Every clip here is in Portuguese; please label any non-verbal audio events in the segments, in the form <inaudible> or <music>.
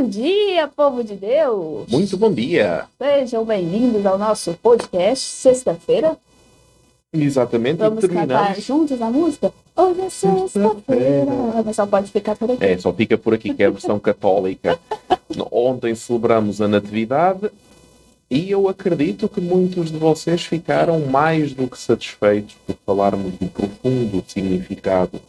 Bom dia, povo de Deus! Muito bom dia! Sejam bem-vindos ao nosso podcast, sexta-feira. Exatamente, Vamos e cantar juntos a música? Hoje é sexta-feira. Mas só pode ficar por aqui. É, só fica por aqui que é a versão católica. <laughs> Ontem celebramos a Natividade e eu acredito que muitos de vocês ficaram mais do que satisfeitos por falarmos do profundo significado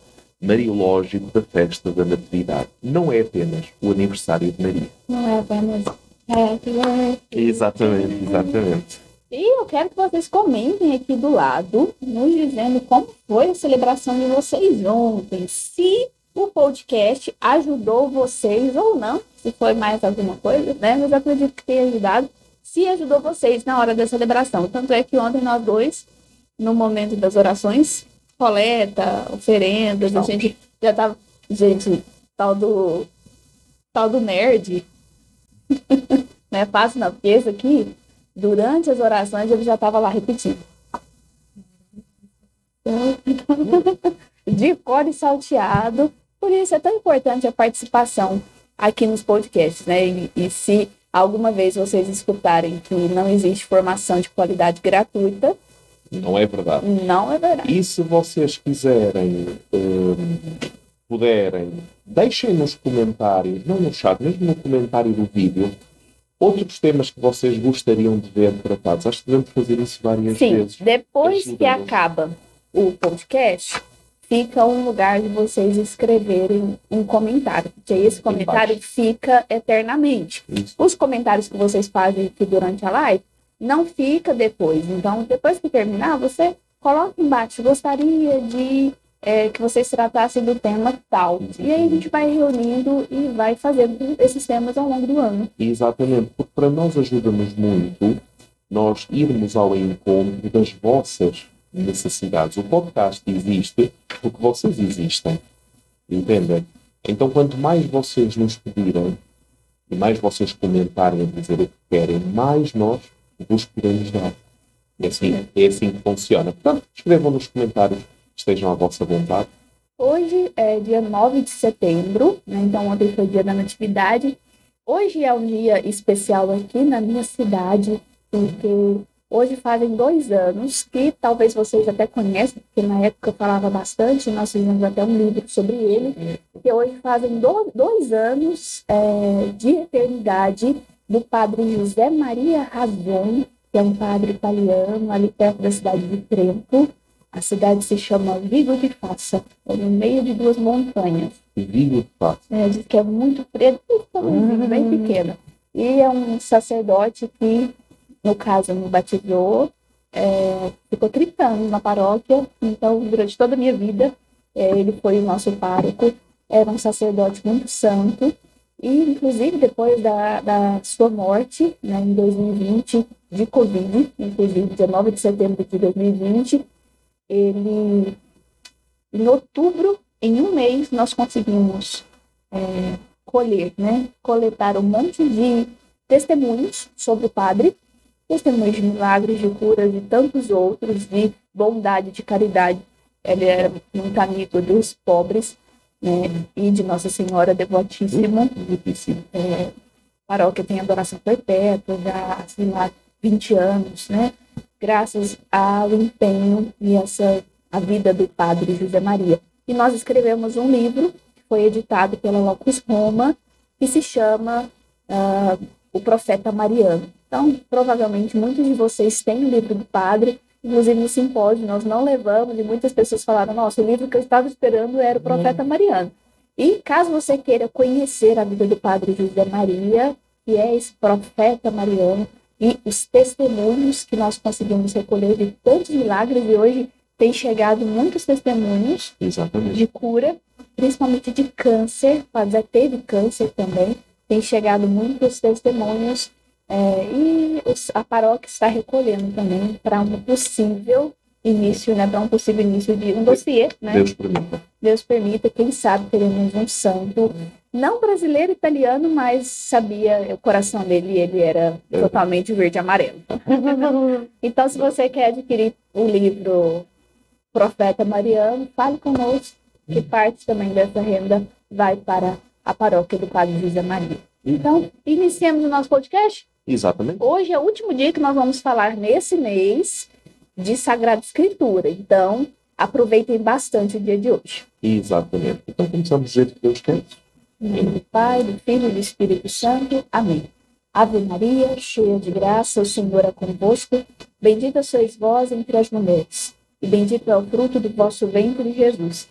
mariológico da festa da Natividade. Não é apenas o aniversário de Maria. Não é apenas birthday. Exatamente, exatamente. E eu quero que vocês comentem aqui do lado, nos dizendo como foi a celebração de vocês ontem. Se o podcast ajudou vocês ou não, se foi mais alguma coisa, né? Mas eu acredito que tenha ajudado. Se ajudou vocês na hora da celebração. Tanto é que ontem nós dois, no momento das orações, coleta, oferendas, a gente já tava. Gente, tal do. tal do nerd. <laughs> não é fácil não, porque esse aqui, durante as orações, ele já estava lá repetindo. <laughs> De cor e salteado. Por isso é tão importante a participação aqui nos podcasts, né? E, e se alguma vez vocês escutarem que não existe formação de qualidade gratuita, Não é verdade. não é verdade. E se vocês quiserem, hum, puderem, deixem nos comentários, não no chat, mesmo no comentário do vídeo, outros temas que vocês gostariam de ver tratados. Acho que devemos fazer isso várias Sim, vezes. depois que acaba o podcast, fica um lugar de vocês escreverem um comentário, porque esse comentário fica eternamente. Isso. Os comentários que vocês fazem aqui durante a live não fica depois. Então, depois que terminar, você coloca embaixo, gostaria de é, que vocês tratassem do tema tal. E aí a gente vai reunindo e vai fazendo esses temas ao longo do ano. Exatamente, porque para nós ajuda-nos muito nós irmos ao encontro das vossas necessidades. O podcast existe porque vocês existem. Entendem? Então, quanto mais vocês nos pedirem e mais vocês comentarem a dizer o que querem, mais nós vos podemos dar. É assim, é assim que funciona. Portanto, escrevam nos comentários, estejam à vossa vontade. Hoje é dia 9 de setembro, né? então ontem foi dia da Natividade. Hoje é um dia especial aqui na minha cidade, porque hoje fazem dois anos, que talvez vocês até conheçam, porque na época eu falava bastante, nós fizemos até um livro sobre ele, que hoje fazem do- dois anos é, de eternidade do padre José Maria Razon, que é um padre italiano, ali perto da cidade de Trento. A cidade se chama Vigo de Fassa, é no meio de duas montanhas. E digo de fato. É, diz que é muito preto, tamanhozinho, bem pequeno. E é um sacerdote que, no caso, me batizou, é, ficou 30 anos na paróquia, então, durante toda a minha vida, é, ele foi o nosso pároco, era um sacerdote muito santo, e, inclusive, depois da, da sua morte, né, em 2020, de Covid, inclusive, 19 de setembro de 2020, ele, em outubro, em um mês, nós conseguimos é, colher, né? Coletar um monte de testemunhos sobre o padre, testemunhos de milagres, de curas e tantos outros, de bondade, de caridade. Ele era muito amigo dos pobres, né? E de Nossa Senhora Devotíssima. É, paróquia tem adoração perpétua, já, sei lá, 20 anos, né? Graças ao empenho e essa a vida do padre José Maria. E nós escrevemos um livro que foi editado pela Locus Roma que se chama ah, O Profeta Mariano. Então, provavelmente muitos de vocês têm o livro do padre, inclusive no simpósio nós não levamos e muitas pessoas falaram: nossa, o livro que eu estava esperando era o Profeta Mariano. E caso você queira conhecer a vida do padre José Maria, que é esse profeta mariano, e os testemunhos que nós conseguimos recolher de tantos milagres, e hoje tem chegado muitos testemunhos Exatamente. de cura, principalmente de câncer, já teve câncer também, tem chegado muitos testemunhos, é, e os- a paróquia está recolhendo também para um possível início, né, para um possível início de um dossiê, né? Deus permita. Deus permita, quem sabe teremos um santo, não brasileiro, italiano, mas sabia o coração dele, ele era É. totalmente verde e amarelo. <laughs> então, se você quer adquirir o livro Profeta Mariano, fale conosco, que parte também dessa renda vai para a paróquia do Padre José Maria. Então, iniciamos o nosso podcast? Exatamente. Hoje é o último dia que nós vamos falar nesse mês de Sagrada Escritura. Então, aproveitem bastante o dia de hoje. Exatamente. Então começamos a dizer que Deus quer. Em nome do Pai, do Filho e do Espírito Santo. Amém. Ave Maria, cheia de graça, o Senhor é convosco. Bendita sois vós entre as mulheres, e bendito é o fruto do vosso ventre, Jesus.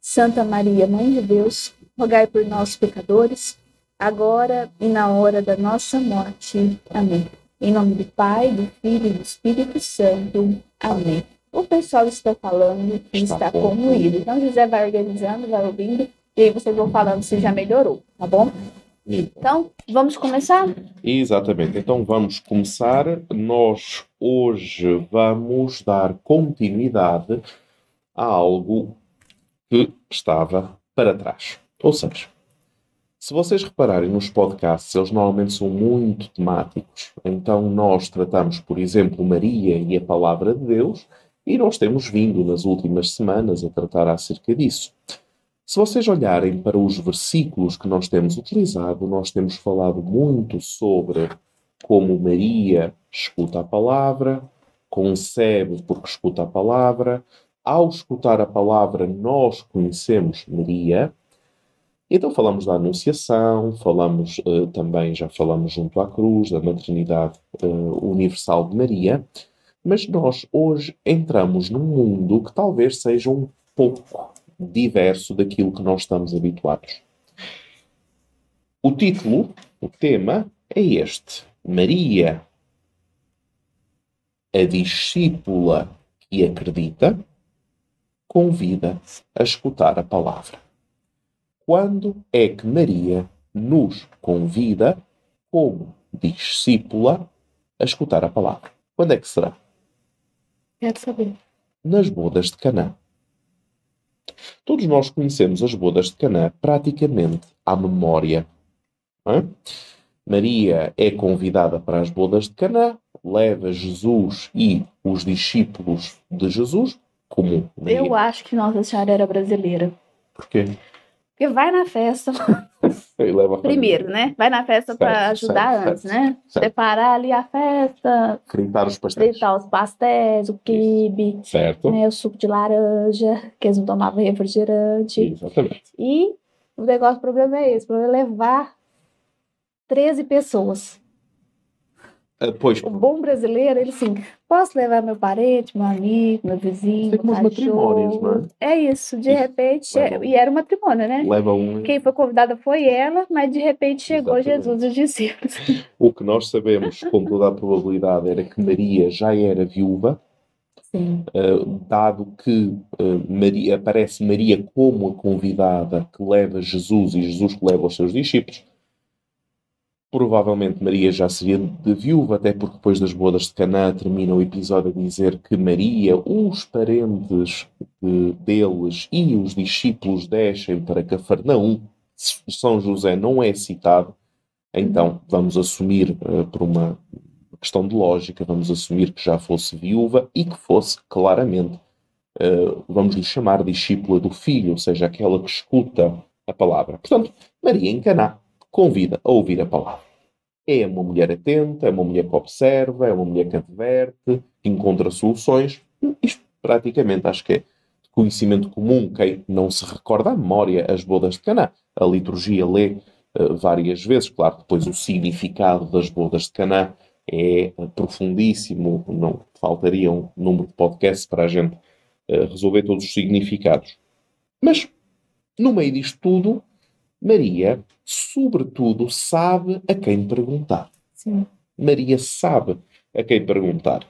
Santa Maria, Mãe de Deus, rogai por nós, pecadores, agora e na hora da nossa morte. Amém. Em nome do Pai, do Filho e do Espírito Santo. Amém. O pessoal está falando que Está está. Então, José vai organizando, vai ouvindo, e aí vocês vão falando se já melhorou, tá bom? Então, vamos começar? Exatamente. Então vamos começar. Nós hoje vamos dar continuidade a algo que estava para trás. Ou seja, se vocês repararem nos podcasts, eles normalmente são muito temáticos. Então nós tratamos, por exemplo, Maria e a palavra de Deus, e nós temos vindo nas últimas semanas a tratar acerca disso. Se vocês olharem para os versículos que nós temos utilizado, nós temos falado muito sobre como Maria escuta a palavra, concebe porque escuta a palavra. Ao escutar a palavra, nós conhecemos Maria. Então falamos da Anunciação, falamos eh, também, já falamos junto à cruz, da maternidade eh, universal de Maria, mas nós hoje entramos num mundo que talvez seja um pouco diverso daquilo que nós estamos habituados. O título, o tema, é este: Maria, a discípula que acredita, convida a escutar a palavra. Quando é que Maria nos convida, como discípula, a escutar a palavra? Quando é que será? Quero saber. nas bodas de Caná. Todos nós conhecemos as bodas de Caná praticamente à memória. não é? Maria é convidada para as bodas de Caná, leva Jesus e os discípulos de Jesus, como Maria. Eu acho que Nossa Senhora era brasileira. Porquê? Porque vai na festa, <laughs> primeiro, né? Vai na festa para Certo, ajudar certo, antes, né? certo. Preparar ali a festa, Fritar os pastéis. fritar os pastéis, o quibe, Certo? né? O suco de laranja, que eles não tomavam refrigerante. Exatamente. E o negócio, o problema é esse, o problema é levar 13 pessoas. Ah, Pois, O bom brasileiro, ele assim, posso levar meu parente, meu amigo, meu vizinho, Tem como meu os matrimónios, cachorro. não É isso, de Isso. repente, Leva um. e era um matrimônio, né? leva um. Quem foi convidada foi ela, mas de repente chegou Exatamente. Jesus e os discípulos. <laughs> O que nós sabemos com toda a probabilidade era que Maria já era viúva, Sim. Uh, dado que uh, Maria, aparece Maria como a convidada que leva Jesus e Jesus que leva os seus discípulos, provavelmente Maria já seria de viúva, até porque depois das bodas de Caná termina o episódio a dizer que Maria, os parentes de- deles e os discípulos descem para Cafarnaum. São José não é citado, então vamos assumir, uh, por uma questão de lógica, vamos assumir que já fosse viúva e que fosse claramente, eh, vamos lhe chamar discípula do filho, ou seja, aquela que escuta a palavra. Portanto, Maria em Caná convida a ouvir a palavra. É uma mulher atenta, é uma mulher que observa, é uma mulher que adverte, que encontra soluções. Isto praticamente acho que é conhecimento comum. Quem não se recorda à memória as bodas de Caná. A liturgia lê eh, várias vezes, claro, depois o significado das bodas de Caná é profundíssimo, não faltaria um número de podcasts para a gente eh, resolver todos os significados. Mas, no meio disto tudo, Maria, sobretudo, sabe a quem perguntar. Sim. Maria sabe a quem perguntar.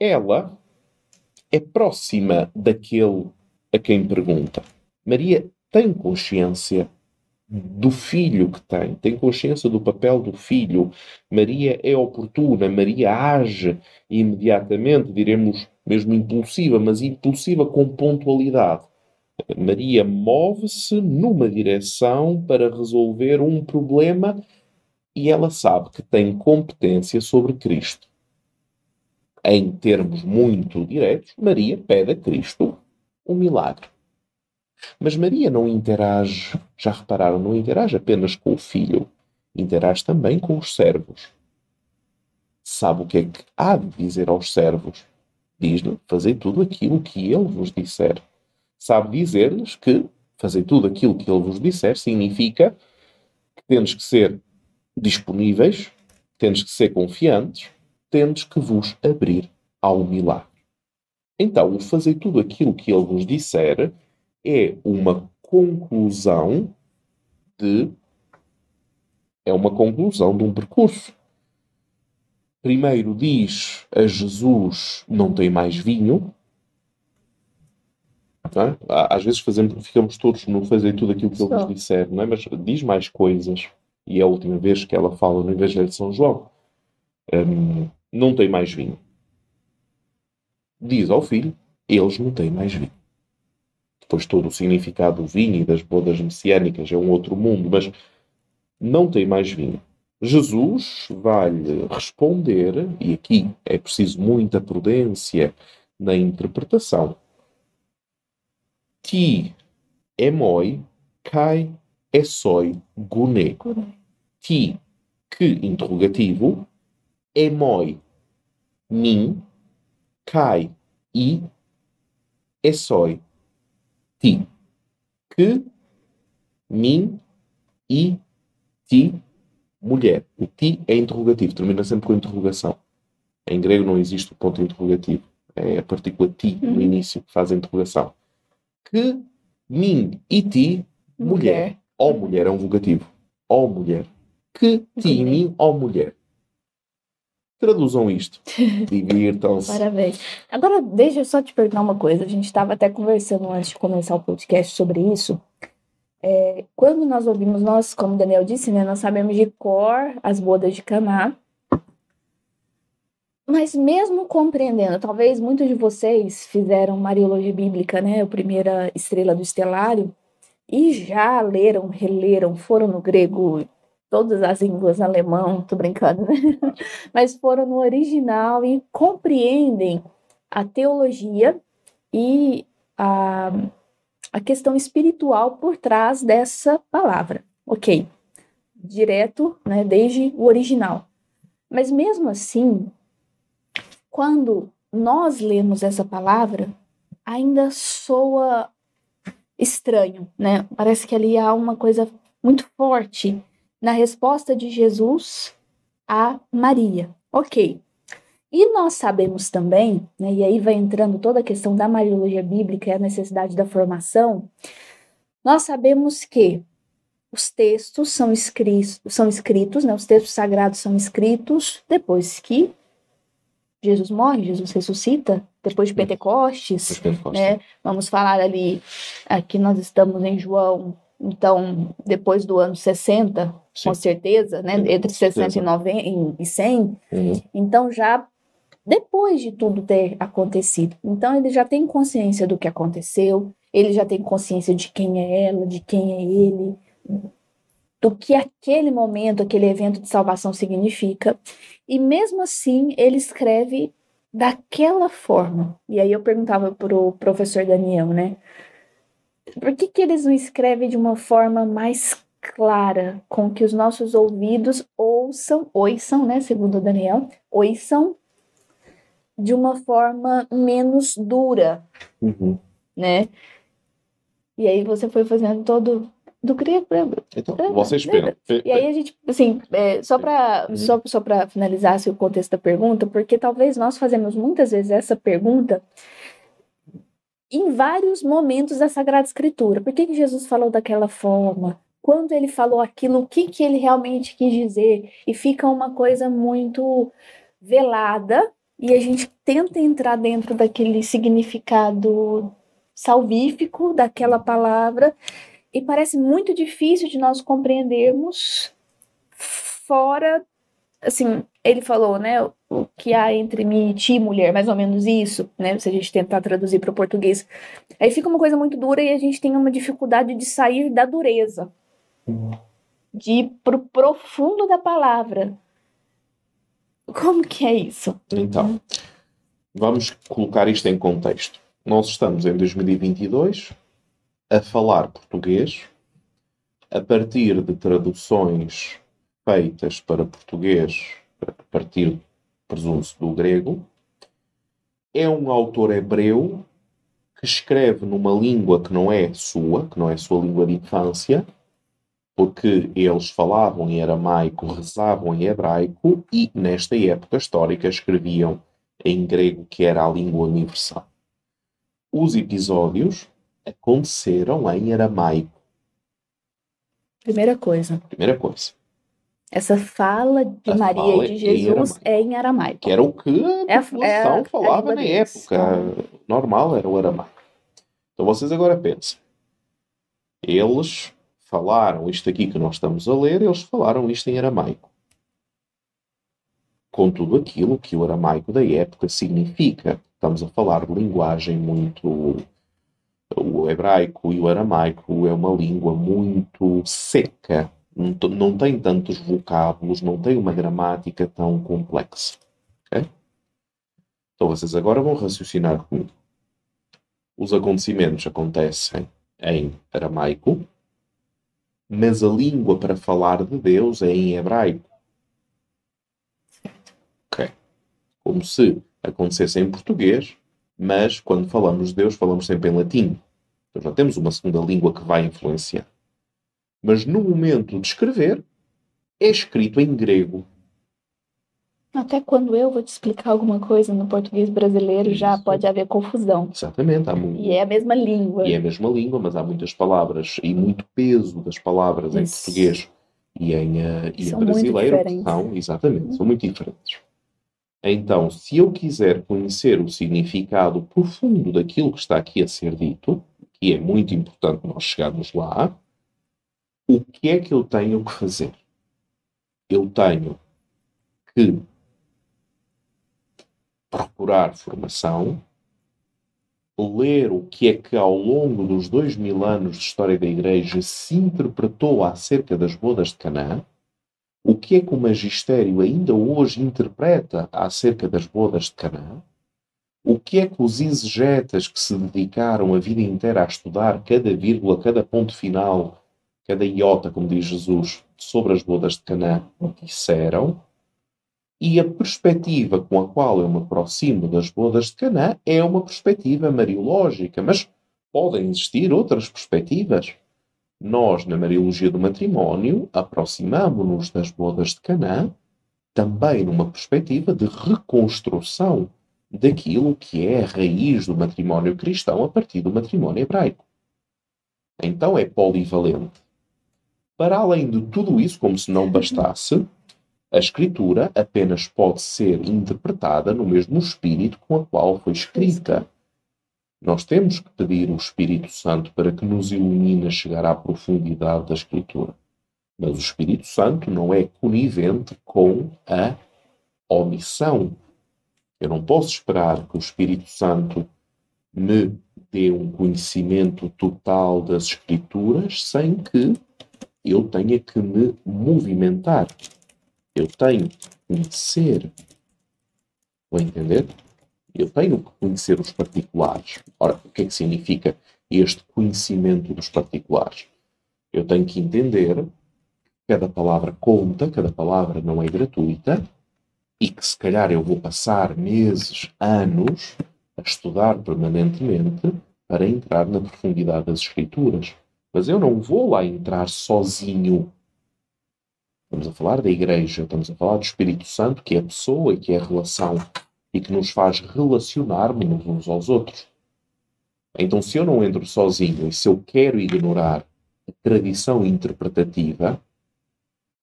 Ela é próxima daquele a quem pergunta. Maria tem consciência do filho que tem, tem consciência do papel do filho. Maria é oportuna, Maria age imediatamente, diremos mesmo impulsiva, mas impulsiva com pontualidade. Maria move-se numa direção para resolver um problema e ela sabe que tem competência sobre Cristo. Em termos muito diretos, Maria pede a Cristo um milagre. Mas Maria não interage, já repararam, não interage apenas com o filho. interage também com os servos. Sabe o que é que há de dizer aos servos? Diz-lhe, fazer tudo aquilo que ele vos disser. Sabe dizer-lhes que fazer tudo aquilo que ele vos disser significa que temos que ser disponíveis, temos que ser confiantes, temos que vos abrir ao milagre. Então, o fazer tudo aquilo que ele vos disser é uma conclusão de. É uma conclusão de um percurso. Primeiro diz a Jesus: não tem mais vinho. É? Às vezes fazemos, ficamos todos no fazer tudo aquilo que ele nos disser, não é? mas diz mais coisas. E é a última vez que ela fala no Evangelho de São João. Um, não tem mais vinho. Diz ao filho: eles não têm mais vinho. Depois todo o significado do vinho e das bodas messiânicas é um outro mundo, mas não tem mais vinho. Jesus vai-lhe responder, e aqui é preciso muita prudência na interpretação. Ti emoi kai esoi gune. Ti, que interrogativo, emoi, mim, kai e esoi, ti. Que, mim e ti mulher. O ti é interrogativo, termina sempre com interrogação. Em grego não existe o ponto interrogativo. É a partícula ti no uhum. início que faz a interrogação. Que, mim e ti, mulher. mulher. Ó mulher é um vulgativo. Ó mulher. Que, ti e mim, ó mulher. Traduzam isto. <laughs> Divirtam-se. Parabéns. Agora, deixa eu só te perguntar uma coisa. A gente estava até conversando antes de começar o podcast sobre isso. É, quando nós ouvimos, nós, como Daniel disse, né, nós sabemos de cor as bodas de Caná. Mas mesmo compreendendo, talvez muitos de vocês fizeram Mariologia Bíblica, né, a primeira estrela do estelário, e já leram, releram, foram no grego, todas as línguas, alemão, tô brincando, né? <laughs> Mas foram no original e compreendem a teologia e a a questão espiritual por trás dessa palavra. Ok, direto, né, desde o original. Mas mesmo assim, quando nós lemos essa palavra, ainda soa estranho, né? Parece que ali há uma coisa muito forte na resposta de Jesus a Maria. Ok, e nós sabemos também, né, e aí vai entrando toda a questão da Mariologia Bíblica e a necessidade da formação, nós sabemos que os textos são escritos, são escritos, né, os textos sagrados são escritos depois que Jesus morre, Jesus ressuscita, depois de Pentecostes, Pentecostes. né? Vamos falar ali, aqui nós estamos em João, então, depois do ano 60, Sim. com certeza, né? Entre 60 e, 90, e 100. Uhum. Então, já depois de tudo ter acontecido. Então ele já tem consciência do que aconteceu, ele já tem consciência de quem é ela, de quem é ele, do que aquele momento, aquele evento de salvação significa. E mesmo assim, ele escreve daquela forma. E aí eu perguntava para o professor Daniel, né? Por que, que eles não escrevem de uma forma mais clara, com que os nossos ouvidos ouçam, ouçam, né? Segundo o Daniel, ouçam de uma forma menos dura, uhum. né? E aí você foi fazendo todo do grego Então, você espera. E aí a gente, assim, é, só para uhum. só, só para finalizar assim, o contexto da pergunta, porque talvez nós fazemos muitas vezes essa pergunta em vários momentos da Sagrada Escritura. Por que, que Jesus falou daquela forma? Quando ele falou aquilo, o que, que ele realmente quis dizer? E fica uma coisa muito velada e a gente tenta entrar dentro daquele significado salvífico daquela palavra e parece muito difícil de nós compreendermos fora assim ele falou né o que há entre mim e ti mulher mais ou menos isso né se a gente tentar traduzir para o português aí fica uma coisa muito dura e a gente tem uma dificuldade de sair da dureza de ir para o profundo da palavra como que é isso? Então, vamos colocar isto em contexto. Nós estamos em 2022 a falar português a partir de traduções feitas para português a partir, presume-se, do grego. É um autor hebreu que escreve numa língua que não é sua, que não é sua língua de infância, porque eles falavam em aramaico, rezavam em hebraico e, nesta época histórica, escreviam em grego, que era a língua universal. Os episódios aconteceram em aramaico. Primeira coisa. Primeira coisa. Essa fala de A Maria fala e de é em Jesus é em aramaico. Que era o que É a é a falava língua na época. Normal era o aramaico. Então vocês agora pensem. Eles falaram isto aqui que nós estamos a ler, eles falaram isto em aramaico. Com tudo aquilo que o aramaico da época significa. Estamos a falar de linguagem muito. O hebraico e o aramaico é uma língua muito seca. Não, tem tantos vocábulos, não tem uma gramática tão complexa. ok? Então vocês agora vão raciocinar comigo. Os acontecimentos acontecem em aramaico, mas a língua para falar de Deus é em hebraico. Ok. Como se acontecesse em português, mas quando falamos de Deus falamos sempre em latim. Então já temos uma segunda língua que vai influenciar. Mas no momento de escrever, é escrito em grego. Até quando eu vou te explicar alguma coisa no português brasileiro, já Isso. pode haver confusão. Exatamente. Há muito... E é a mesma língua. E é a mesma língua, mas há muitas palavras e muito peso das palavras em Isso. português e em, eh, e em São muito brasileiro são, exatamente, são muito diferentes. Então, se eu quiser conhecer o significado profundo daquilo que está aqui a ser dito, que é muito importante nós chegarmos lá, o que é que eu tenho que fazer? Eu tenho que procurar formação, ler o que é que ao longo dos dois mil anos de história da Igreja se interpretou acerca das bodas de Canaã, o que é que o magistério ainda hoje interpreta acerca das bodas de Canaã, o que é que os exegetas que se dedicaram a vida inteira a estudar cada vírgula, cada ponto final, cada iota, como diz Jesus, sobre as bodas de Canaã, disseram, e a perspectiva com a qual eu me aproximo das bodas de Canaã é uma perspectiva mariológica, mas podem existir outras perspectivas. Nós, na Mariologia do Matrimónio, aproximamos-nos das bodas de Canaã também numa perspectiva de reconstrução daquilo que é a raiz do matrimónio cristão a partir do matrimónio hebraico. Então é polivalente. Para além de tudo isso, como se não bastasse, a escritura apenas pode ser interpretada no mesmo espírito com a qual foi escrita. Nós temos que pedir o Espírito Santo para que nos ilumine a chegar à profundidade da escritura. Mas o Espírito Santo não é conivente com a omissão. Eu não posso esperar que o Espírito Santo me dê um conhecimento total das Escrituras sem que eu tenha que me movimentar. Eu tenho que conhecer. Vou entender? Eu tenho que conhecer os particulares. Ora, o que é que significa este conhecimento dos particulares? Eu tenho que entender que cada palavra conta, cada palavra não é gratuita e que se calhar eu vou passar meses, anos a estudar permanentemente para entrar na profundidade das escrituras. Mas eu não vou lá entrar sozinho. Estamos a falar da igreja, estamos a falar do Espírito Santo, que é a pessoa e que é a relação e que nos faz relacionar-nos uns aos outros. Então, se eu não entro sozinho e se eu quero ignorar a tradição interpretativa,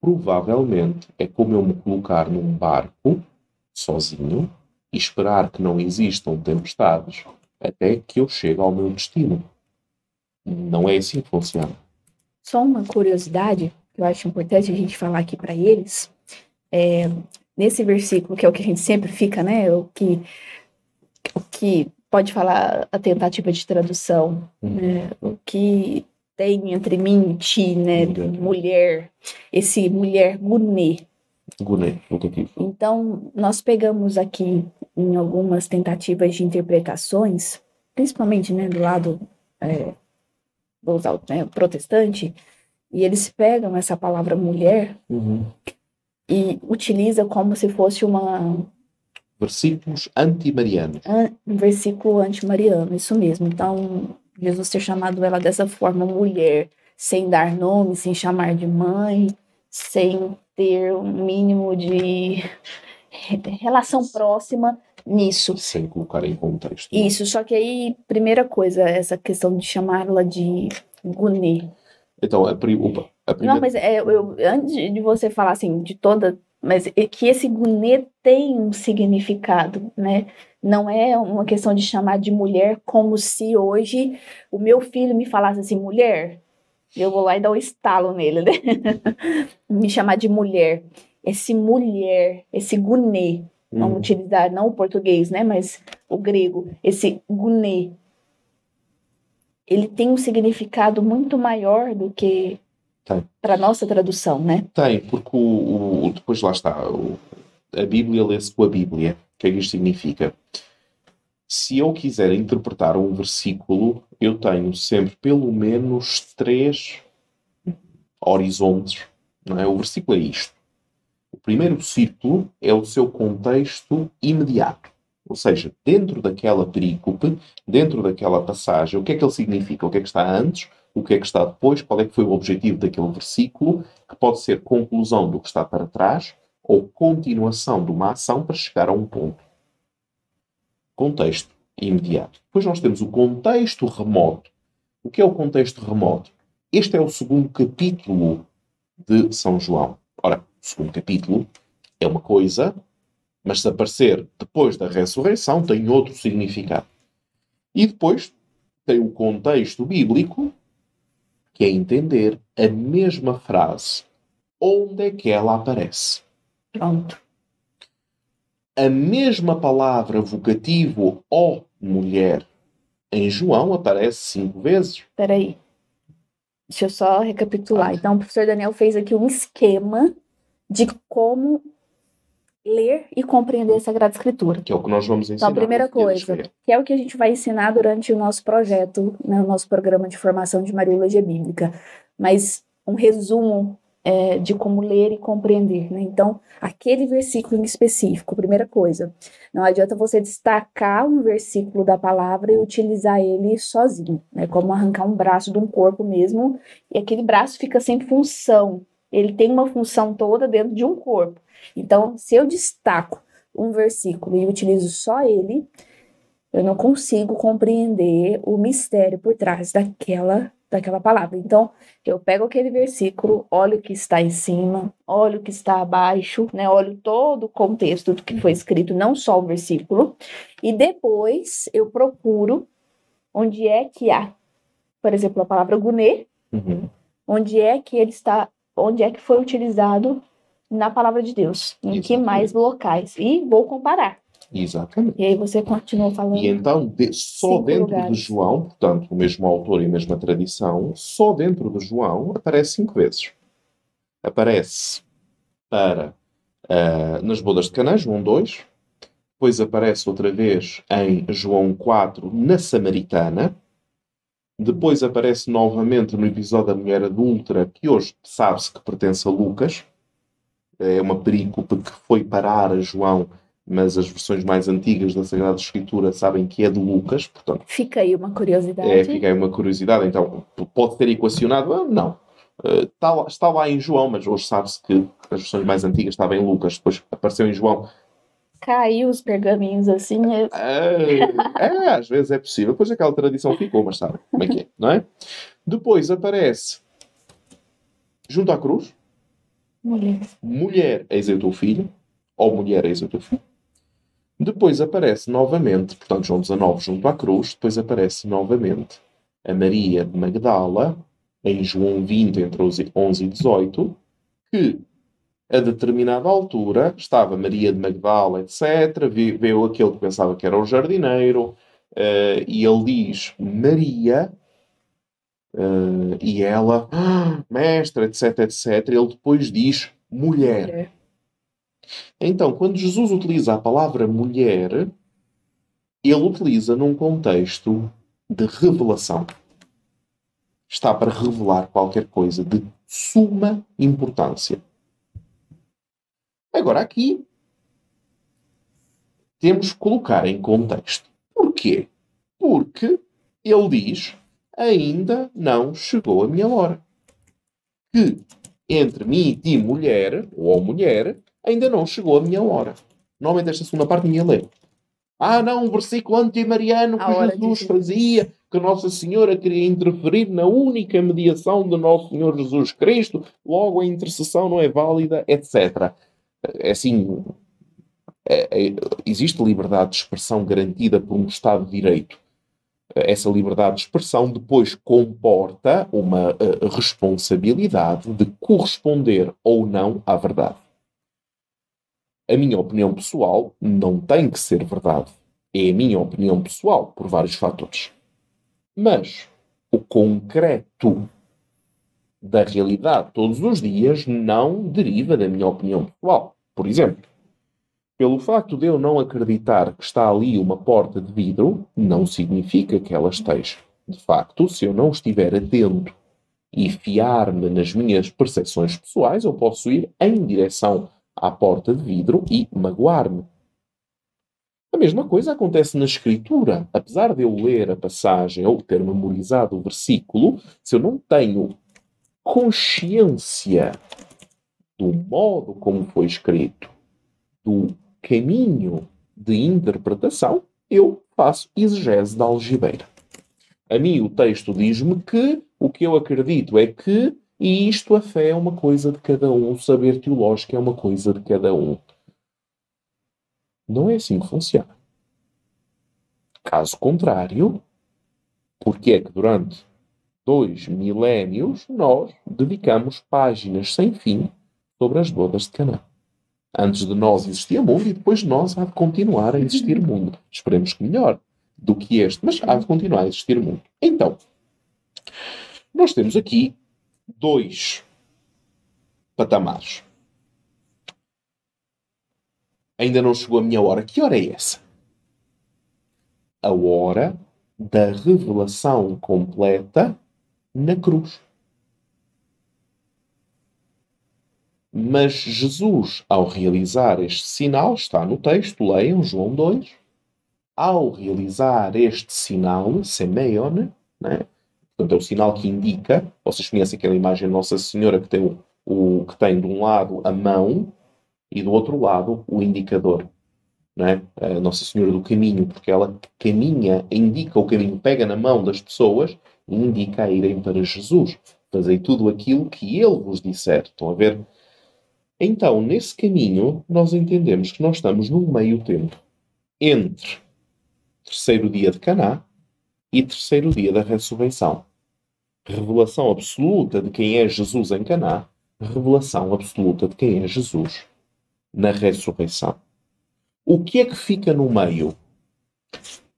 provavelmente é como eu me colocar num barco sozinho e esperar que não existam tempestades até que eu chegue ao meu destino. Não é assim que funciona. Só uma curiosidade que eu acho importante a gente falar aqui para eles. É, nesse versículo, que é o que a gente sempre fica, né? O que, o que pode falar a tentativa de tradução, Hum. né? O que tem entre mim e ti, né? Mulher. mulher, esse mulher gunê. Guné, negativo. Então, nós pegamos aqui em algumas tentativas de interpretações, principalmente né, do lado é, vou usar o né, protestante, E eles pegam essa palavra mulher Uhum. E utilizam como se fosse uma, Versículos anti-marianos. an- um versículo anti-mariano, isso mesmo. Então, Jesus ter chamado ela dessa forma, mulher, sem dar nome, sem chamar de mãe, sem ter um mínimo de re- <laughs> relação próxima nisso. Sem colocar em contexto. Isso, só que aí, primeira coisa, essa questão de chamá-la de Gunê. Então, a, pri- opa, primeira. Não, mas é, eu, antes de você falar assim, de toda. Mas é que esse gunê tem um significado, né? Não é uma questão de chamar de mulher como se hoje o meu filho me falasse assim, mulher. Eu vou lá e dar um estalo nele, né? <laughs> me chamar de mulher. Esse mulher, esse gunê, vamos Hum, utilizar não o português, né? Mas o grego, esse gunê. Ele tem um significado muito maior do que Tem. para nossa tradução, né? Tem, porque o, o- depois lá está. o- a Bíblia lê-se com a Bíblia. O que é que isto significa? Se eu quiser interpretar um versículo, eu tenho sempre pelo menos três horizontes. Não é? O versículo é isto. O primeiro círculo é o seu contexto imediato. Ou seja, dentro daquela perícope, dentro daquela passagem, o que é que ele significa? O que é que está antes? O que é que está depois? Qual é que foi o objetivo daquele versículo? Que pode ser conclusão do que está para trás ou continuação de uma ação para chegar a um ponto. Contexto imediato. Depois nós temos o contexto remoto. O que é o contexto remoto? Este é o segundo capítulo de São João. Ora, o segundo capítulo é uma coisa, mas se aparecer depois da ressurreição tem outro significado. E depois tem o contexto bíblico, que é entender a mesma frase. Onde é que ela aparece? Pronto. A mesma palavra vocativo ó mulher em João aparece cinco vezes. Peraí. Deixa eu só recapitular. Então, o professor Daniel fez aqui um esquema de como ler e compreender a Sagrada Escritura. Que é o que nós vamos ensinar. Então, a primeira coisa, que é o que a gente vai ensinar durante o nosso projeto, né, o nosso programa de formação de Mariologia Bíblica. Mas um resumo é, de como ler e compreender. Né? Então, aquele versículo em específico, primeira coisa. Não adianta você destacar um versículo da palavra e utilizar ele sozinho. É né? como arrancar um braço de um corpo mesmo, e aquele braço fica sem função. Ele tem uma função toda dentro de um corpo. Então, se eu destaco um versículo e utilizo só ele, eu não consigo compreender o mistério por trás daquela, daquela palavra. Então, eu pego aquele versículo, olho o que está em cima, olho o que está abaixo, né? olho todo o contexto do que foi escrito, não só o versículo, e depois eu procuro onde é que há, por exemplo, a palavra gunê, Uhum. onde é que ele está, onde é que foi utilizado na palavra de Deus, em que Exatamente. mais locais, e vou comparar. Exatamente. E aí você continua falando. E então, de- só dentro lugares. de João, portanto, o mesmo autor e a mesma tradição, só dentro de João aparece cinco vezes. Aparece para ah, nas bodas de Caná, João 2. Depois aparece outra vez em João 4, na Samaritana. Depois aparece novamente no episódio da mulher adulta, que hoje sabe-se que pertence a Lucas. É uma perícope que foi parar a João mas as versões mais antigas da Sagrada Escritura sabem que é de Lucas, portanto, Fica aí uma curiosidade. é, fica aí uma curiosidade. Então, pode ter equacionado? Ah, não. Eh, Está lá, está lá em João, mas hoje sabe-se que as versões mais antigas estavam em Lucas, depois apareceu em João. Caiu os pergaminhos assim. É, é, às vezes é possível. Depois aquela tradição ficou, mas sabe como é que é, não é? Depois aparece junto à cruz, Mulher. mulher, eis o teu filho, ou mulher, eis o teu filho. Depois aparece novamente, portanto, João 19 junto à cruz, depois aparece novamente a Maria de Magdala, em João 20, entre os 11 e 18, que a determinada altura estava Maria de Magdala, etc. Veio aquele que pensava que era o jardineiro, eh, e ele diz Maria, eh, e ela, "Ah, mestra, etc, etc. Ele depois diz mulher. Mulher. Então, quando Jesus utiliza a palavra mulher, ele utiliza num contexto de revelação. está para revelar qualquer coisa de suma importância. Agora, aqui temos que colocar em contexto. Porquê? Porque ele diz: ainda não chegou a minha hora. Que entre mim e ti, mulher, ou mulher, ainda não chegou a minha hora. Normalmente esta segunda parte ninguém lê. Ah, não, um versículo anti-mariano que Jesus fazia, que Nossa Senhora queria interferir na única mediação de Nosso Senhor Jesus Cristo, logo a intercessão não é válida, etc. É assim, é, é, existe liberdade de expressão garantida por um Estado de Direito. Essa liberdade de expressão depois comporta uma uh, responsabilidade de corresponder ou não à verdade a minha opinião pessoal não tem que ser verdade. É a minha opinião pessoal, por vários fatores. Mas o concreto da realidade todos os dias não deriva da minha opinião pessoal. Por exemplo, pelo facto de eu não acreditar que está ali uma porta de vidro, não significa que ela esteja. De facto, se eu não estiver atento e fiar-me nas minhas percepções pessoais, eu posso ir em direção à porta de vidro e magoar-me. A mesma coisa acontece na escritura. Apesar de eu ler a passagem ou ter memorizado o versículo, se eu não tenho consciência do modo como foi escrito, do caminho de interpretação, eu faço exegese da algibeira. A mim o texto diz-me que o que eu acredito é que e isto, a fé é uma coisa de cada um, o saber teológico é uma coisa de cada um. Não é assim que funciona. Caso contrário, porque é que durante dois milénios nós dedicamos páginas sem fim sobre as bodas de Canaã? Antes de nós existia mundo e depois de nós há de continuar a existir mundo. Esperemos que melhor do que este, mas há de continuar a existir mundo. Então, nós temos aqui dois patamares. Ainda não chegou a minha hora. Que hora é essa? A hora da revelação completa na cruz. Mas Jesus, ao realizar este sinal, está no texto, leiam João 2, ao realizar este sinal, semeione, né, Portanto, é o sinal que indica. Vocês conhecem aquela imagem de Nossa Senhora que tem, o, o, que tem de um lado a mão e do outro lado o indicador. Não é? A Nossa Senhora do Caminho, porque ela caminha, indica o caminho, pega na mão das pessoas e indica a irem para Jesus. Fazei tudo aquilo que Ele vos disser. Estão a ver? Então, nesse caminho, nós entendemos que nós estamos num meio tempo entre terceiro dia de Caná e terceiro dia da ressurreição revelação absoluta de quem é Jesus em Caná, revelação absoluta de quem é Jesus na ressurreição. O que é que fica no meio?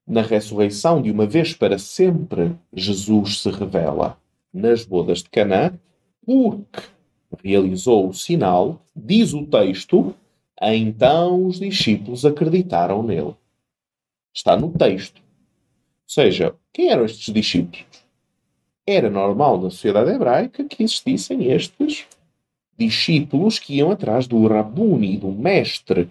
Na ressurreição, de uma vez para sempre, Jesus se revela nas bodas de Caná, porque realizou o sinal, diz o texto, então os discípulos acreditaram nele. Está no texto. Ou seja, quem eram estes discípulos? era normal na sociedade hebraica que existissem estes discípulos que iam atrás do Rabuni, do mestre.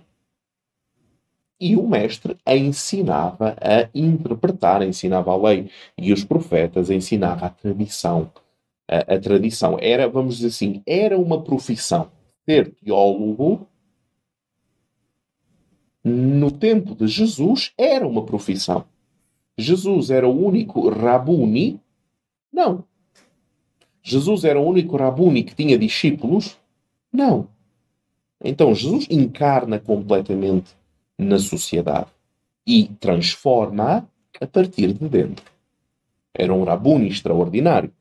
E o mestre ensinava a interpretar, ensinava a lei. E os profetas ensinava a tradição. A, a tradição era, vamos dizer assim, era uma profissão. Ser teólogo no tempo de Jesus era uma profissão. Jesus era o único Rabuni não. Jesus era o único Rabuni que tinha discípulos? Não. Então Jesus encarna completamente na sociedade e transforma-a a partir de dentro. Era um Rabuni extraordinário.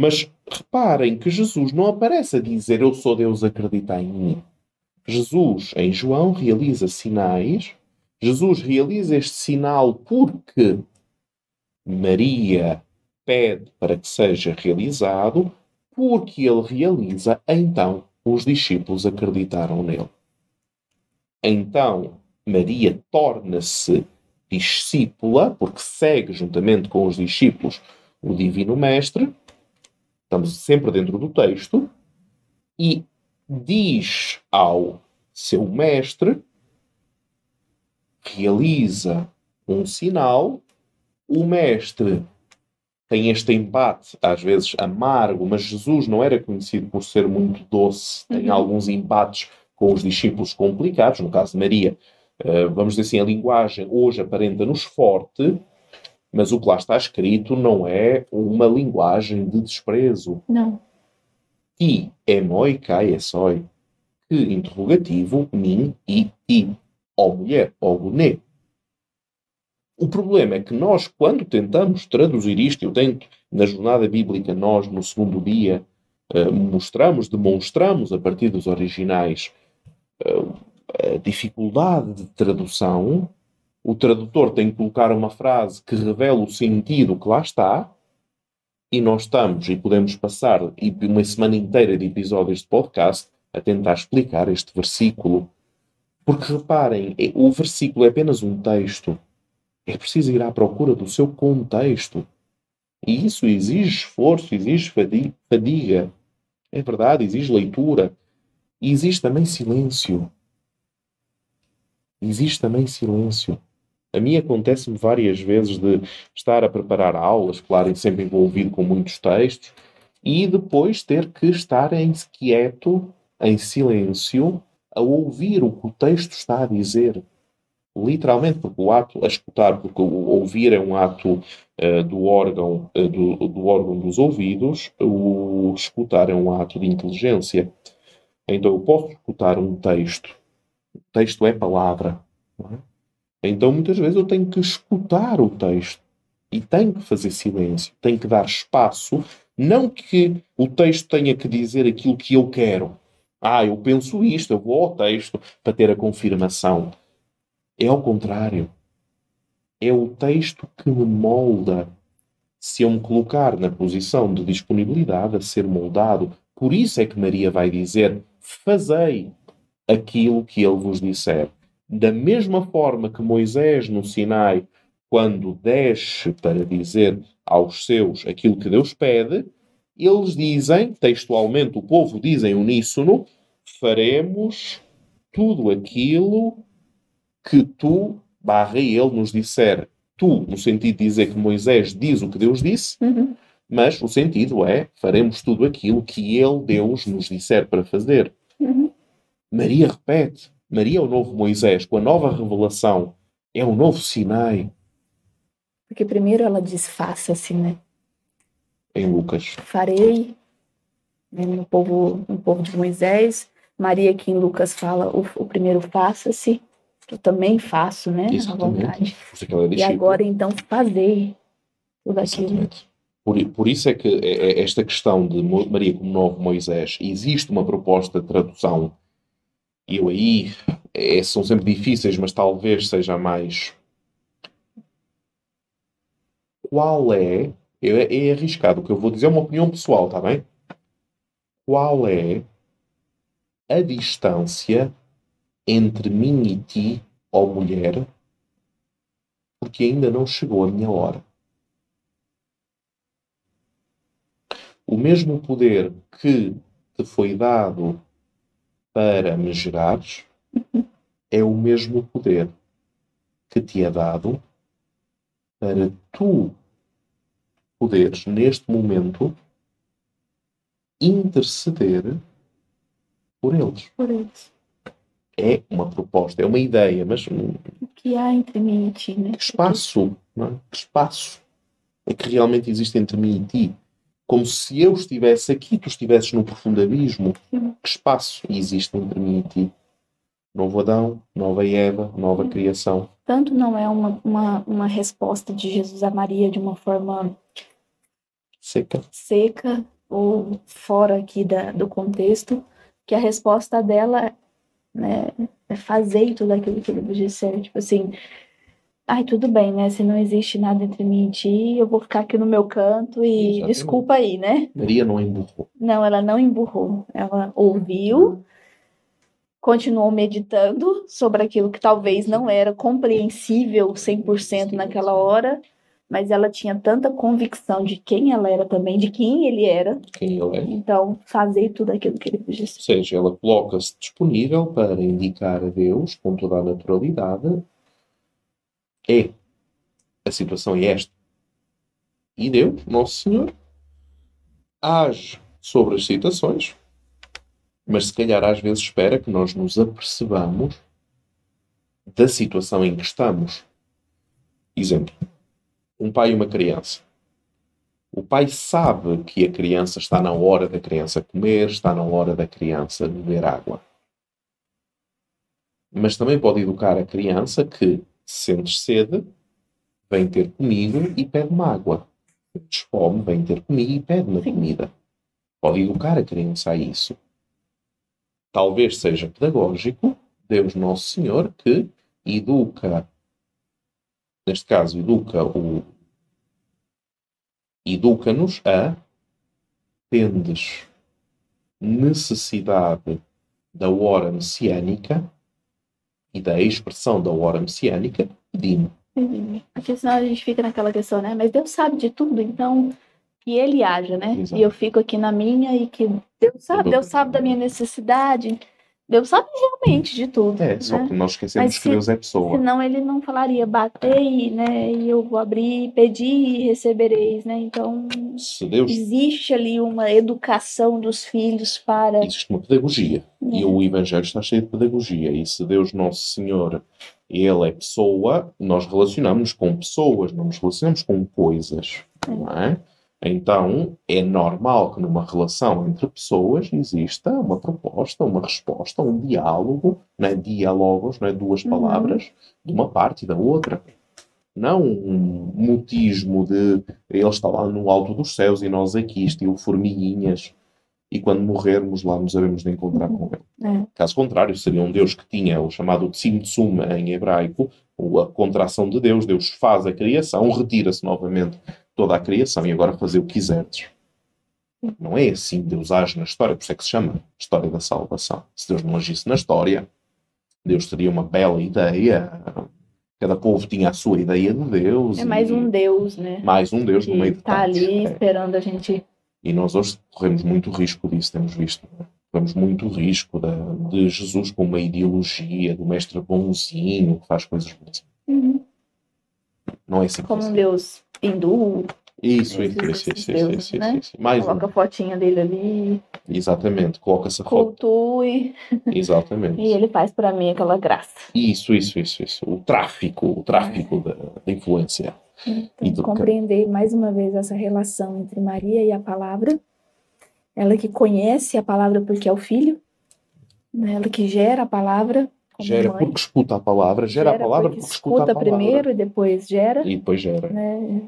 Mas reparem que Jesus não aparece a dizer eu sou Deus, acreditar em mim. Jesus, em João, realiza sinais. Jesus realiza este sinal porque Maria pede para que seja realizado, porque ele realiza, então os discípulos acreditaram nele. Então Maria torna-se discípula, porque segue juntamente com os discípulos o Divino Mestre, estamos sempre dentro do texto, e diz ao seu mestre, realiza um sinal, o mestre tem este embate, às vezes amargo, mas Jesus não era conhecido por ser muito doce, tem uhum. alguns embates com os discípulos complicados, no caso de Maria, uh, vamos dizer assim, a linguagem hoje aparenta-nos forte, mas o que lá está escrito não é uma linguagem de desprezo. Não. E emoi kai esoi. Que interrogativo, min e ti. Ó mulher, ó gune. O problema é que nós, quando tentamos traduzir isto, eu tento, na jornada bíblica, nós, no segundo dia, uh, mostramos, demonstramos, a partir dos originais, uh, a dificuldade de tradução, o tradutor tem que colocar uma frase que revela o sentido que lá está, e nós estamos e podemos passar uma semana inteira de episódios de podcast a tentar explicar este versículo. Porque reparem, é, o versículo é apenas um texto. É preciso ir à procura do seu contexto. E isso exige esforço, exige fadiga. É verdade, exige leitura. E existe também silêncio. Existe também silêncio. A mim acontece-me várias vezes de estar a preparar aulas, claro, sempre envolvido com muitos textos, e depois ter que estar em quieto, em silêncio, a ouvir o que o texto está a dizer. Literalmente, porque o ato, a escutar, porque o ouvir é um ato uh, do, órgão, uh, do, do, órgão dos ouvidos, o escutar é um ato de inteligência. Então eu posso escutar um texto. O texto é palavra. É? Então muitas vezes eu tenho que escutar o texto e tenho que fazer silêncio, tenho que dar espaço, não que o texto tenha que dizer aquilo que eu quero. Ah, eu penso isto, eu vou ao texto para ter a confirmação. É ao contrário. É o texto que me molda. Se eu me colocar na posição de disponibilidade a ser moldado, por isso é que Maria vai dizer: Fazei aquilo que ele vos disser. Da mesma forma que Moisés no Sinai, quando desce para dizer aos seus aquilo que Deus pede, eles dizem, textualmente, o povo diz em uníssono: faremos tudo aquilo que tu, barra ele, nos disser. Tu, no sentido de dizer que Moisés diz o que Deus disse, uhum. mas o sentido é faremos tudo aquilo que ele, Deus, nos disser para fazer. Uhum. Maria repete: Maria é o novo Moisés, com a nova revelação, é o novo Sinai. Porque primeiro ela diz faça-se, né? Em Lucas. Farei, né, no, povo, no povo de Moisés. Maria, que em Lucas fala, o, o primeiro faça-se. Eu também faço, né? Exatamente. E agora, então, fazer tudo aquilo. Exatamente. Por, por isso é que é, é, esta questão de Maria como novo Moisés, existe uma proposta de tradução eu aí é, são sempre difíceis, mas talvez seja mais. Qual é, é. É arriscado o que eu vou dizer, é uma opinião pessoal, está bem? Qual é a distância entre mim e ti, ó mulher, porque ainda não chegou a minha hora? O mesmo poder que te foi dado para me gerares é o mesmo poder que te é dado para tu poderes, neste momento, interceder por eles. Por eles. É uma proposta, é uma ideia, mas. O que há entre mim e ti, né? Que espaço, não é? Que espaço é que realmente existe entre mim e ti? Como se eu estivesse aqui, tu estivesses num profundo abismo. Que espaço existe entre mim e ti? Novo Adão, nova Eva, nova criação. Tanto não é uma, uma, uma resposta de Jesus a Maria de uma forma seca, seca ou fora aqui da, do contexto, que a resposta dela né, é fazer tudo aquilo que ele vos disser. Tipo assim, ai, tudo bem, né? Se não existe nada entre mim e ti, eu vou ficar aqui no meu canto e Exatamente. desculpa aí, né? Maria não emburrou. Não, ela não emburrou. Ela ouviu, continuou meditando sobre aquilo que talvez não era compreensível 100% naquela hora, mas ela tinha tanta convicção de quem ela era também, de quem ele era. Quem ele é. Então, fazer tudo aquilo que ele podia Ou ser. seja, ela coloca-se disponível para indicar a Deus, com toda a naturalidade, é. A situação é esta. E Deus, Nosso Senhor, age sobre as situações, mas se calhar às vezes espera que nós nos apercebamos da situação em que estamos. Exemplo: um pai e uma criança. O pai sabe que a criança está na hora da criança comer, está na hora da criança beber água. Mas também pode educar a criança que, sentes sede, vem ter comigo e pede-me água. Sentes fome, vem ter comigo e pede-me comida. Pode educar a criança a isso. Talvez seja pedagógico, Deus Nosso Senhor, que educa, neste caso, educa o. Educa-nos a tendes necessidade da hora messiânica e da expressão da hora messiânica, pedi-me. Porque senão a gente fica naquela questão, né? Mas Deus sabe de tudo, então que ele haja, né? Exato. E eu fico aqui na minha e que Deus sabe, Deus sabe da minha necessidade. Deus sabe realmente de tudo. É, só né? que nós esquecemos Mas que se- Deus é pessoa. Senão ele não falaria, batei, né? E eu vou abrir, pedi e recebereis, né? Então Se Deus existe ali uma educação dos filhos para. existe uma pedagogia. né? E o Evangelho está cheio de pedagogia. E se Deus Nosso Senhor, Ele é pessoa, nós relacionamos com pessoas, não nos relacionamos com coisas. Não é? Então, é normal que numa relação entre pessoas exista uma proposta, uma resposta, um diálogo, não é? diálogos, não é? duas Uhum. palavras, de uma parte e da outra. Não um mutismo de ele está lá no alto dos céus e nós aqui, estilo formiguinhas, e quando morrermos lá nos havemos de encontrar com ele. É. Caso contrário, seria um Deus que tinha o chamado Tzimtzum em hebraico, ou a contração de Deus. Deus faz a criação, retira-se novamente toda a criação e agora fazer o que quiserdes. Não é assim que Deus age na história, por isso é que se chama História da Salvação. Se Deus não agisse na história, Deus teria uma bela ideia, cada povo tinha a sua ideia de Deus. É mais um Deus, né? mais um Deus no Que meio de tá tantos. ali É. esperando a gente. E nós hoje corremos muito risco disso, temos visto. não é? Corremos muito risco da- de Jesus com uma ideologia, do mestre bonzinho, que faz coisas boas. Não é que Como um. Deus hindu, Isso, isso, isso, isso, isso, deuses, isso, né? isso. Mais um. coloca a fotinha dele ali, Exatamente, coloca-se a foto. cultue, Exatamente. <laughs> e ele faz pra mim aquela graça. Isso, isso, isso, isso. O tráfico, o tráfico da, da influência. Tem E que do- compreender mais uma vez essa relação entre Maria e a palavra. Ela que conhece a palavra porque é o filho, né? ela que gera a palavra como Gera mãe. porque escuta a palavra, gera, a palavra porque escuta, a palavra. primeiro e depois gera, E depois gera. né?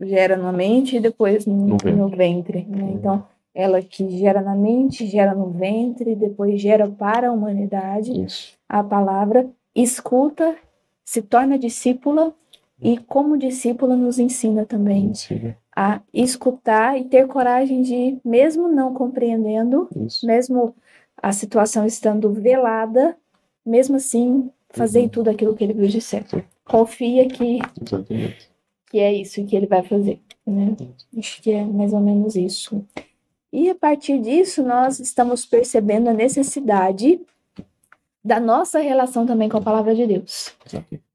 Gera na mente e depois no, No ventre. no ventre. né? Então, ela que gera na mente, gera no ventre, depois gera para a humanidade Isso. a palavra, escuta, se torna discípula e, como discípula, nos ensina também Sim, a escutar e ter coragem de, mesmo não compreendendo, Isso. mesmo a situação estando velada, mesmo assim, fazer Uhum. tudo aquilo que ele vos disser. Sim. Confia que, que é isso que ele vai fazer. Né? Acho que é mais ou menos isso. E a partir disso, nós estamos percebendo a necessidade da nossa relação também com a palavra de Deus.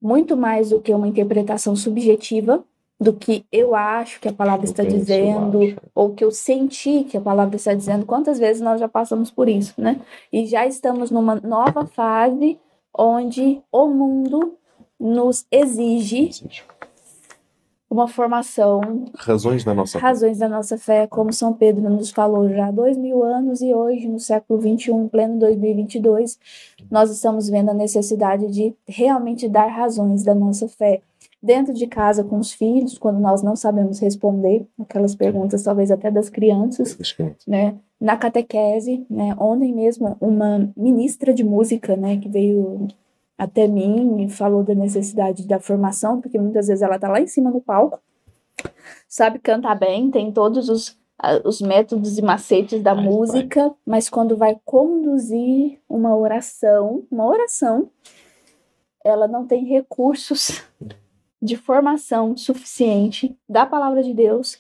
Muito mais do que uma interpretação subjetiva do que eu acho que a palavra está penso, dizendo, ou que eu senti que a palavra está dizendo. Quantas vezes nós já passamos por isso, né? E já estamos numa nova fase onde o mundo nos exige uma formação Razões da nossa razões da nossa fé, como São Pedro nos falou já há dois mil anos e hoje, no século XXI, pleno 2022, nós estamos vendo a necessidade de realmente dar razões da nossa fé dentro de casa com os filhos, quando nós não sabemos responder aquelas perguntas, talvez até das crianças, né? Na catequese, né? Ontem mesmo uma ministra de música, né, que veio até mim e falou da necessidade da formação, porque muitas vezes ela tá lá em cima do palco, sabe cantar bem, tem todos os, os métodos e macetes da Mas música, mas quando vai conduzir uma oração, uma oração, ela não tem recursos de formação suficiente da palavra de Deus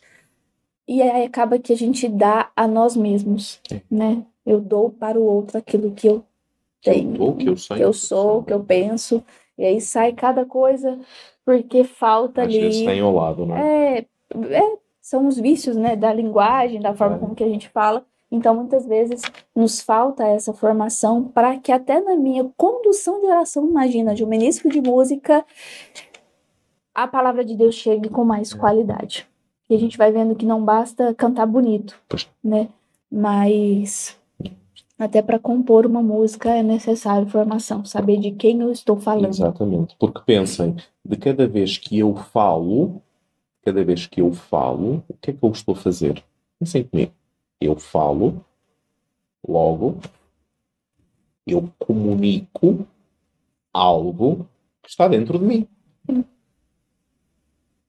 e aí acaba que a gente dá a nós mesmos, É. né? Eu dou para o outro aquilo que eu eu tenho, dou, que eu sei, que eu sou, que eu penso, e aí sai cada coisa porque falta ali tem ao lado, não é? é, é, são os vícios, né, da linguagem, da forma É. como que a gente fala. Então, muitas vezes nos falta essa formação para que até na minha condução de oração, imagina, de um ministro de música, a palavra de Deus chegue com mais É. qualidade. E a gente vai vendo que não basta cantar bonito, né? Mas até para compor uma música é necessário formação, saber de quem eu estou falando. Exatamente. Porque pensem, de cada vez que eu falo, cada vez que eu falo, o que é que eu estou a fazer? Pensem comigo. Eu falo, logo, eu comunico algo que está dentro de mim.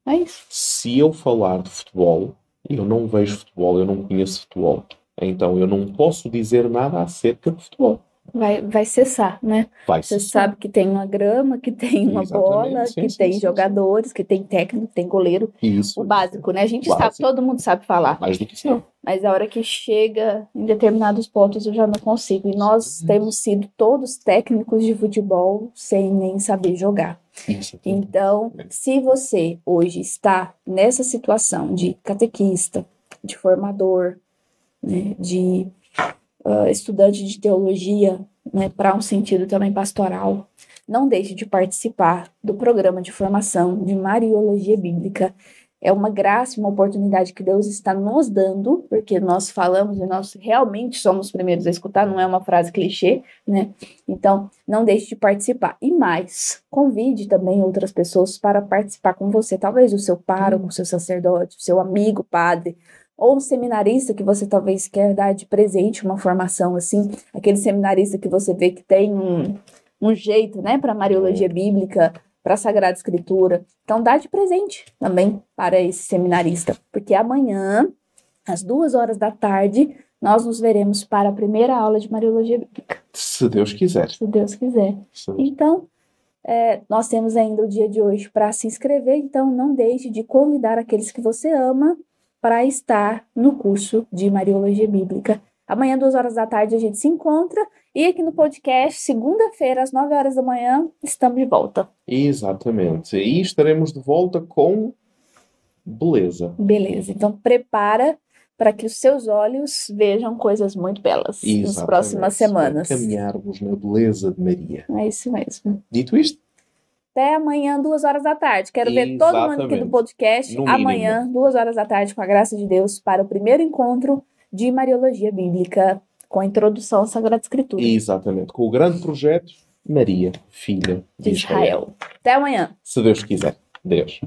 É isso. Se eu falar de futebol, eu não vejo futebol, eu não conheço futebol. Então eu não posso dizer nada acerca de futebol. Vai, vai cessar, né? Vai Você ser sabe que tem uma grama, que tem uma Exatamente, bola, sim, que sim, tem sim, sim. jogadores, que tem técnico, que tem goleiro. isso. O básico, né? A gente sabe, Básico. todo mundo sabe falar. Mais do que isso. Mas a hora que chega em determinados pontos eu já não consigo. E nós temos sido todos técnicos de futebol sem nem saber jogar. Isso. Então, se você hoje está nessa situação de catequista, de formador, né, de ah, estudante de teologia, né, para um sentido também pastoral, não deixe de participar do programa de formação de Mariologia Bíblica. É uma graça, uma oportunidade que Deus está nos dando, porque nós falamos e nós realmente somos os primeiros a escutar, não é uma frase clichê, né? Então, não deixe de participar. E mais, convide também outras pessoas para participar com você. Talvez o seu pároco, o seu sacerdote, o seu amigo padre, ou um seminarista que você talvez quer dar de presente uma formação assim, aquele seminarista que você vê que tem um, um jeito, né, para Mariologia Bíblica, para a Sagrada Escritura. Então, dá de presente também para esse seminarista, porque amanhã, às duas horas da tarde, nós nos veremos para a primeira aula de Mariologia Bíblica, Se Deus quiser. se Deus quiser. Se- Então, é, nós temos ainda o dia de hoje para se inscrever, então não deixe de convidar aqueles que você ama para estar no curso de Mariologia Bíblica. Amanhã, duas horas da tarde, a gente se encontra e aqui no podcast, segunda-feira, às nove horas da manhã, estamos de volta. Exatamente. E estaremos de volta com beleza. Beleza, então prepara para que os seus olhos vejam coisas muito belas nas Exatamente. próximas semanas. Para caminharmos na beleza de Maria. É isso mesmo. Dito isto, Até amanhã, duas horas da tarde. Quero ver todo mundo aqui do Exatamente. podcast No mínimo. amanhã, duas horas da tarde, com a graça de Deus, para o primeiro encontro de Mariologia Bíblica, com a introdução à Sagrada Escritura exatamente, com o grande projeto Maria, filha de de Israel. Israel. Até amanhã. Se Deus quiser. Deus.